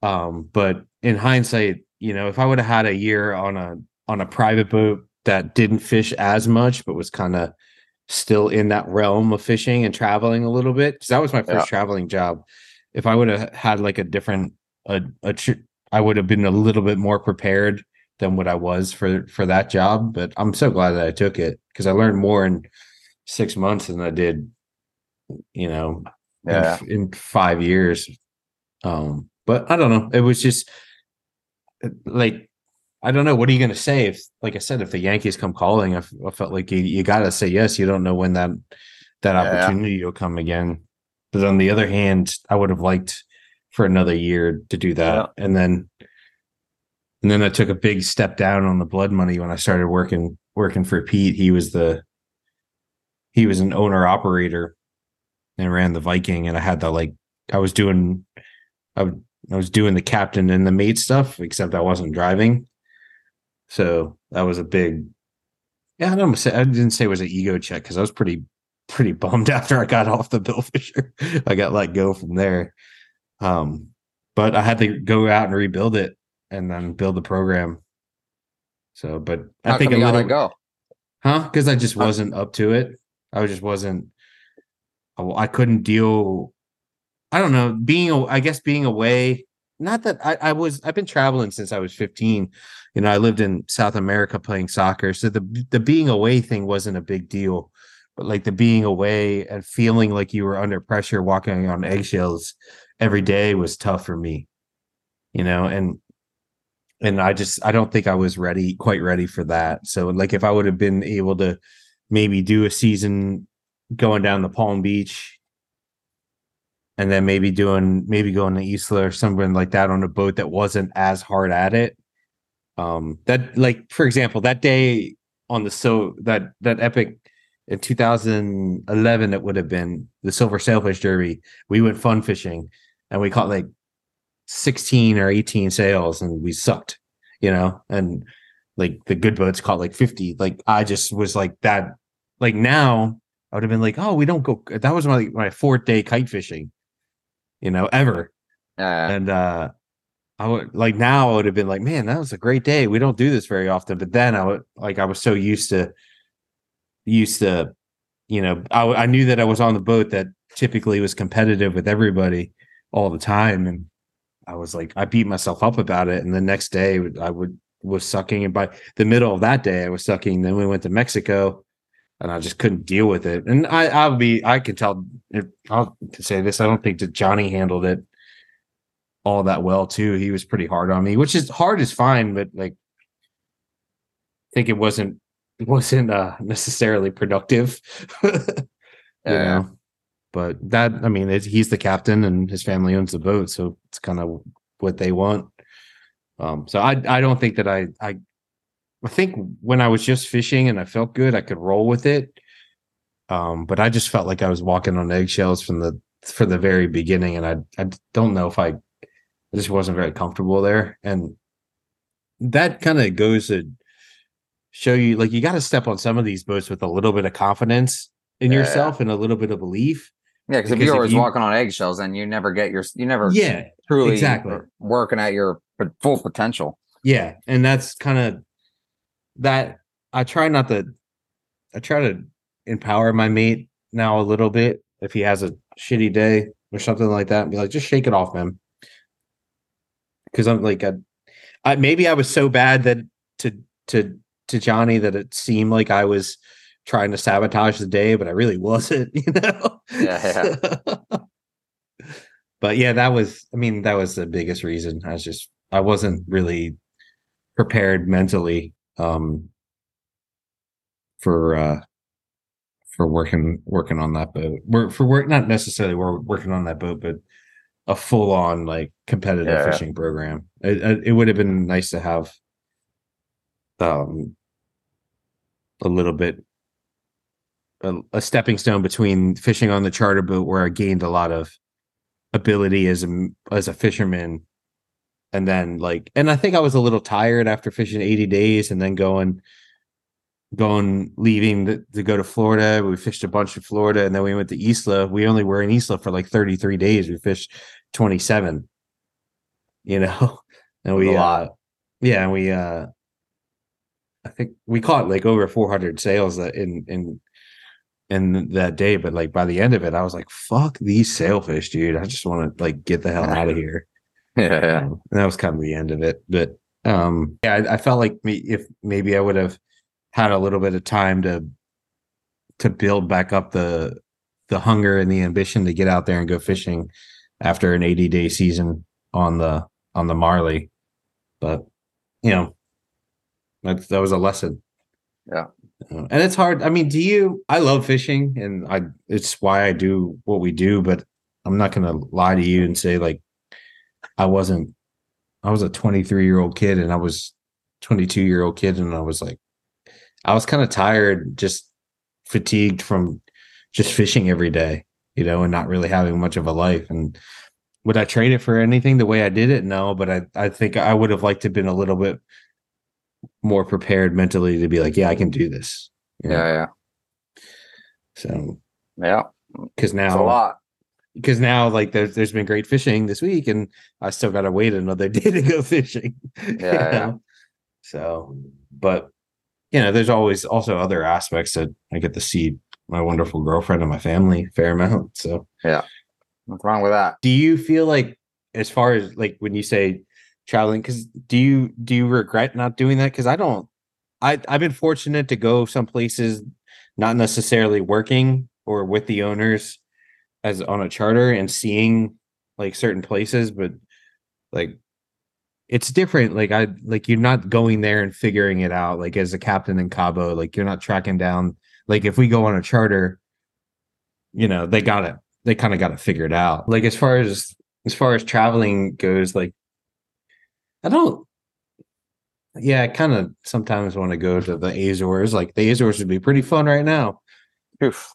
um, but in hindsight, you know, if I would have had a year on a on a private boat that didn't fish as much, but was kind of still in that realm of fishing and traveling a little bit, because that was my first Yeah. traveling job. If I would have had like a different a, a tr- I would have been a little bit more prepared than what I was for for that job. But I'm so glad that I took it because I learned more in six months than I did, you know, in Yeah. f- in, five years. Um, but I don't know. It was just uh, like I don't know. What are you going to say if, like I said, if the Yankees come calling? I, f- I felt like you, you got to say yes. You don't know when that that Yeah. opportunity will come again. But on the other hand, I would have liked for another year to do that, and then and then I took a big step down on the blood money when I started working working for Pete. He was the he was an owner operator and ran the Viking, and I had the like I was doing I, would- I was doing the captain and the mate stuff, except I wasn't driving. So that was a big yeah. I don't say I didn't say it was an ego check because I was pretty pretty bummed after I got off the Bill Fisher. I got let go from there. Um, but I had to go out and rebuild it and then build the program. So, but I How think come a little, let go? huh? Because I just wasn't up to it. I just wasn't. I, I couldn't deal. I don't know. Being, I guess, being away. Not that I, I was. I've been traveling since I was fifteen. You know, I lived in South America playing soccer, so the the being away thing wasn't a big deal. But like the being away and feeling like you were under pressure, walking on eggshells every day was tough for me. You know, and and I just I don't think I was ready, quite ready for that. So like if I would have been able to maybe do a season going down to Palm Beach and then maybe doing maybe going to Isla or something like that on a boat that wasn't as hard at it. Um that like for example, that day on the so that that epic in 2011 it would have been the silver sailfish derby we went fun fishing and we caught like 16 or 18 sails and we sucked you know and like the good boats caught like 50 like i just was like that like now i would have been like oh we don't go that was my my fourth day kite fishing you know ever Yeah. and uh I would like now I would have been like, man, that was a great day. We don't do this very often. But then I would like I was so used to used to, you know, I, I knew that I was on the boat that typically was competitive with everybody all the time. And I was like, I beat myself up about it. And the next day I would was sucking. And by the middle of that day, I was sucking. Then we went to Mexico and I just couldn't deal with it. And I I'll be I can tell I'll say this, I don't think that Johnny handled it all that well too. He was pretty hard on me, which is hard is fine, but like I think it wasn't wasn't uh necessarily productive. Yeah. know. But that I mean he's the captain and his family owns the boat, so it's kind of what they want. Um so I I don't think that I I I think when I was just fishing and I felt good, I could roll with it. Um, but I just felt like I was walking on eggshells from the for the very beginning, and I I don't know if I I just wasn't very comfortable there. And that kind of goes to show you like you got to step on some of these boats with a little bit of confidence in Yeah. yourself and a little bit of belief. Yeah, because if you're always you- walking on eggshells, then you never get your, you never Yeah, truly exactly. working at your full potential. yeah, and that's kind of that. I try not to. I try to empower my mate now a little bit if he has a shitty day or something like that, and be like, just shake it off, man. Because I'm like, I, I maybe I was so bad that to to to Johnny that it seemed like I was trying to sabotage the day, but I really wasn't, you know. Yeah, but yeah, that was. I mean, that was the biggest reason. I was just I wasn't really prepared mentally um for uh for working working on that boat. Work for work not necessarily wor- working on that boat, but a full on like competitive Yeah. fishing program. It it would have been nice to have um a little bit a, a stepping stone between fishing on the charter boat where I gained a lot of ability as a as a fisherman and then like and I think I was a little tired after fishing 80 days and then going going leaving the, to go to Florida. We fished a bunch of Florida and then we went to Isla. We only were in Isla for like 33 days. We fished 27. You know. And we uh yeah, and we uh I think we caught like over 400 sails in in in that day, but like by the end of it, I was like, "Fuck these sailfish, dude! I just want to like get the hell out of here." Yeah. Um, and that was kind of the end of it. But um, yeah, I, I felt like me if maybe I would have had a little bit of time to to build back up the the hunger and the ambition to get out there and go fishing after an 80 day season on the on the Marley. But you know, that that was a lesson. Yeah. Uh, and it's hard. I mean, do you? I love fishing, and I. It's why I do what we do. But I'm not going to lie to you and say like I wasn't. I was a 23 year old kid, and I was 22 year old kid, and I was like, I was kind of tired, just fatigued from just fishing every day, you know, and not really having much of a life. And would I trade it for anything the way I did it? No, but I I think I would have liked to have been a little bit more prepared mentally to be like, yeah, I can do this. you know? Yeah. Yeah. So Yeah. because It's a lot. because now like there's there's been great fishing this week and I still gotta wait another day to go fishing. you Yeah, yeah. So but you know, there's always also other aspects that I get to see my wonderful girlfriend and my family fair amount. So yeah, What's wrong with that? do you feel like as far as like when you say traveling because do you do you regret not doing that? Because i don't i i've been fortunate to go some places not necessarily working or with the owners as on a charter and seeing like certain places but like it's different like i like you're not going there and figuring it out like as a captain in cabo like you're not tracking down like if we go on a charter you know they got it they kind of got it figured out. Like as far as as far as traveling goes like i don't yeah i kind of sometimes want to go to the azores like the azores would be pretty fun right now Oof.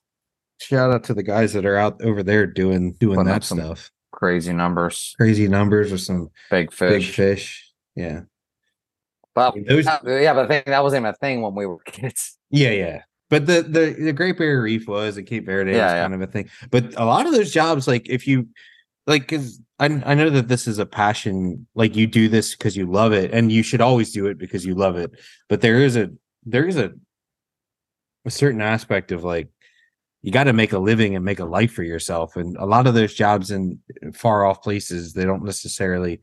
shout out to the guys that are out over there doing doing Putting that stuff Crazy numbers. crazy numbers or some Big fish. big fish. yeah But Those- that- yeah, but I think that wasn't even a thing when we were kids. Yeah, yeah. But the the the Great Barrier Reef was and Cape Verde Yeah, was yeah. kind of a thing. But a lot of those jobs, like if you like, because I I know that this is a passion. Like you do this because you love it, and you should always do it because you love it. But there is a there is a a certain aspect of like you got to make a living and make a life for yourself. And a lot of those jobs in far off places, they don't necessarily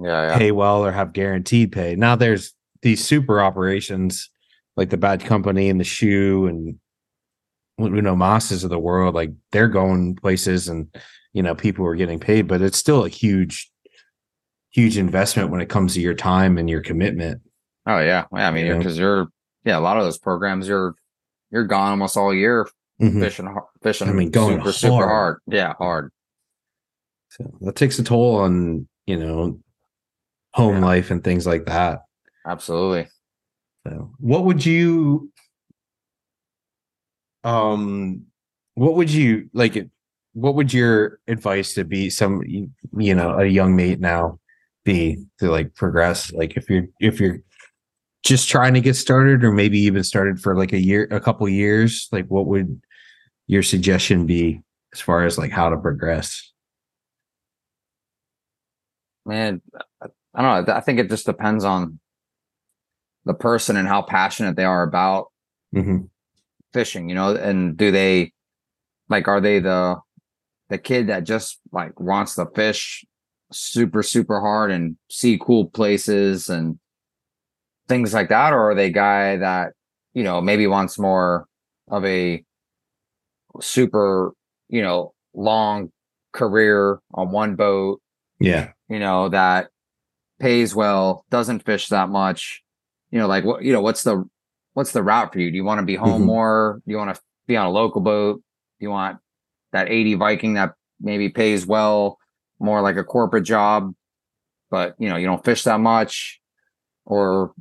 Yeah, yeah. pay well or have guaranteed pay. Now there's these super operations like the Bad Company and the Shoe and you know Mosses of the world. Like they're going places and you know people are getting paid, but it's still a huge, huge investment when it comes to your time and your commitment. Oh yeah. Yeah, I mean, You because you're yeah, a lot of those programs you're you're gone almost all year Mhm. fishing fishing. I mean, going super super hard. hard. Yeah, hard. So that takes a toll on you know home Yeah. life and things like that. Absolutely. So, what would you, um, what would you like? What would your advice to be some, you know, a young mate now be to like progress? Like if you're if you're just trying to get started, or maybe even started for like a year, a couple years, like what would your suggestion be as far as like how to progress? Man, I don't know. I think it just depends on the person and how passionate they are about Mhm. Fishing, you know, and do they like are they the the kid that just like wants to fish super super hard and see cool places and things like that or are they guy that you know maybe wants more of a super you know long career on one boat Yeah. you know that pays well doesn't fish that much you know like what you know what's the what's the route for you? Do you want to be home Mhm. more? Do you want to be on a local boat? Do you want that 80 viking that maybe pays well more like a corporate job but you know you don't fish that much? Or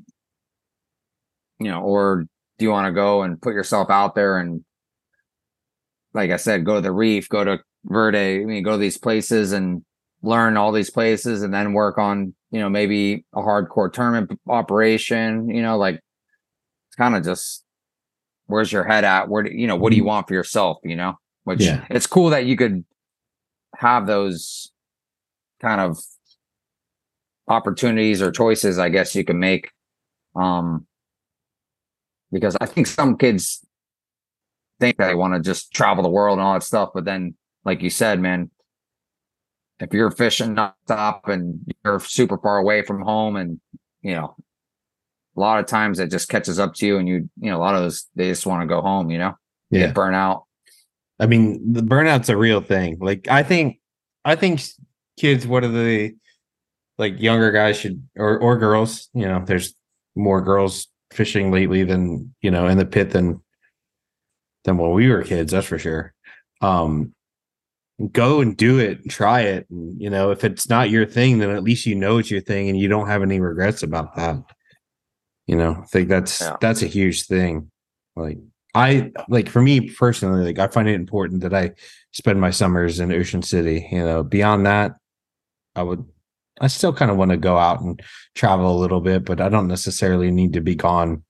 you know or do you want to go and put yourself out there and like i said go to the reef go to verde i mean go to these places and learn all these places and then work on you know, maybe a hardcore tournament operation, you know, like it's kind of just where's your head at? Where do you know, what do you want for yourself, you know? Which Yeah. it's cool that you could have those kind of opportunities or choices, I guess you can make. Um because I think some kids think they want to just travel the world and all that stuff, but then like you said, man, if you're fishing nonstop and you're super far away from home and you know a lot of times it just catches up to you and you you know a lot of those they just want to go home you know Yeah. get burnt out I mean, the burnout's a real thing. Like I think I think kids, what are the like younger guys should or or girls, you know, there's more girls fishing lately than, you know, in the pit than than when we were kids, that's for sure. Um go and do it, and try it. And you know, if it's not your thing, then at least you know it's your thing and you don't have any regrets about that. You know, I think that's Yeah. that's a huge thing. Like I like for me personally, like I find it important that I spend my summers in Ocean City. You know, beyond that, I would I still kind of want to go out and travel a little bit, but I don't necessarily need to be gone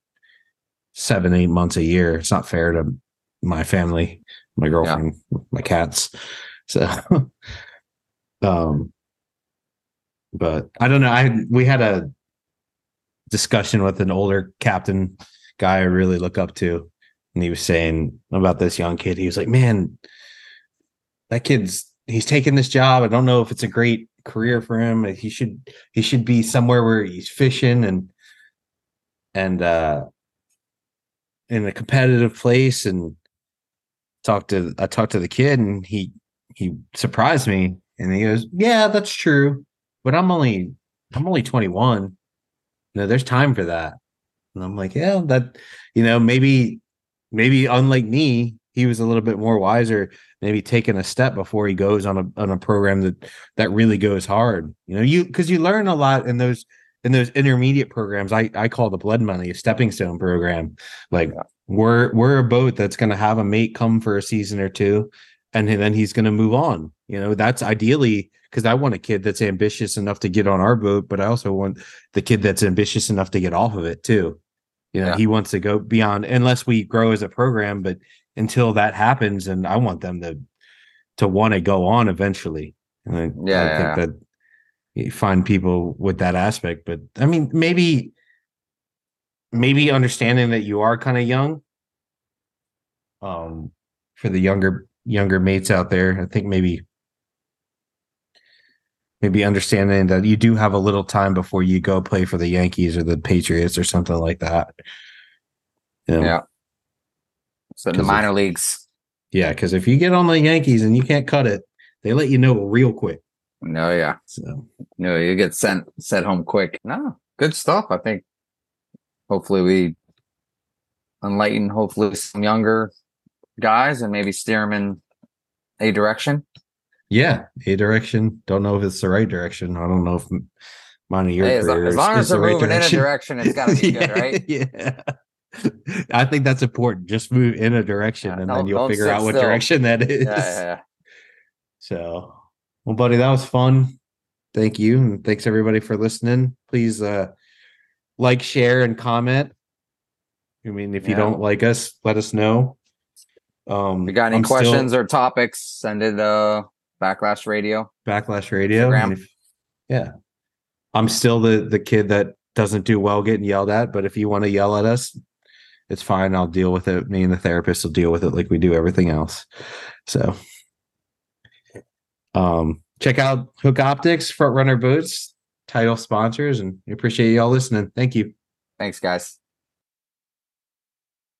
seven, eight months a year. It's not fair to my family, my girlfriend, my cats. So um but I don't know. I we had a discussion with an older captain guy I really look up to. And he was saying about this young kid he was like man that kid's he's taking this job. I don't know if it's a great career for him. He should he should be somewhere where he's fishing and and uh in a competitive place. And talked to i talked to the kid and he he surprised me and he goes yeah that's true but i'm only i'm only 21 no there's time for that and i'm like yeah that you know maybe maybe unlike me, he was a little bit more wiser, maybe taking a step before he goes on a on a program that that really goes hard. You know, you because you learn a lot in those in those intermediate programs. I I call the blood money a stepping stone program. Like Yeah. we're we're a boat that's going to have a mate come for a season or two, and then he's going to move on. You know, that's ideally because I want a kid that's ambitious enough to get on our boat, but I also want the kid that's ambitious enough to get off of it too. You know, Yeah. he wants to go beyond unless we grow as a program, but until that happens, and I want them to to want to go on eventually. And I, Yeah, I yeah, think that you find people with that aspect, but I mean, maybe maybe understanding that you are kind of young. Um, for the younger younger mates out there, I think maybe maybe understanding that you do have a little time before you go play for the Yankees or the Patriots or something like that. You know? Yeah. so in the minor leagues Yeah, because if you get on the Yankees and you can't cut it, they let you know real quick. no yeah So no you get sent sent home quick no good stuff i think hopefully we enlighten hopefully some younger guys and maybe steer them in a direction yeah, a direction. Don't know if it's the right direction. I don't know if m- mine or your Hey, as, lo- as long as they're the right moving in a direction it's got to be good right Yeah. I think that's important. Just move in a direction Yeah, and then you'll figure out what still. direction that is. yeah, yeah, yeah. So, well, buddy, that was fun. Thank you. And thanks everybody for listening. Please uh like, share, and comment. I mean, if you don't like us, let us know. Um If you got any I'm still- questions or topics send it uh backlash radio Backlash Radio. If- yeah. I'm still the the kid that doesn't do well getting yelled at, but if you want to yell at us, it's fine. I'll deal with it. Me and the therapist will deal with it like we do everything else. So um check out Hook Optics, Front Runner Boots, title sponsors, and we appreciate y'all listening. Thank you. thanks guys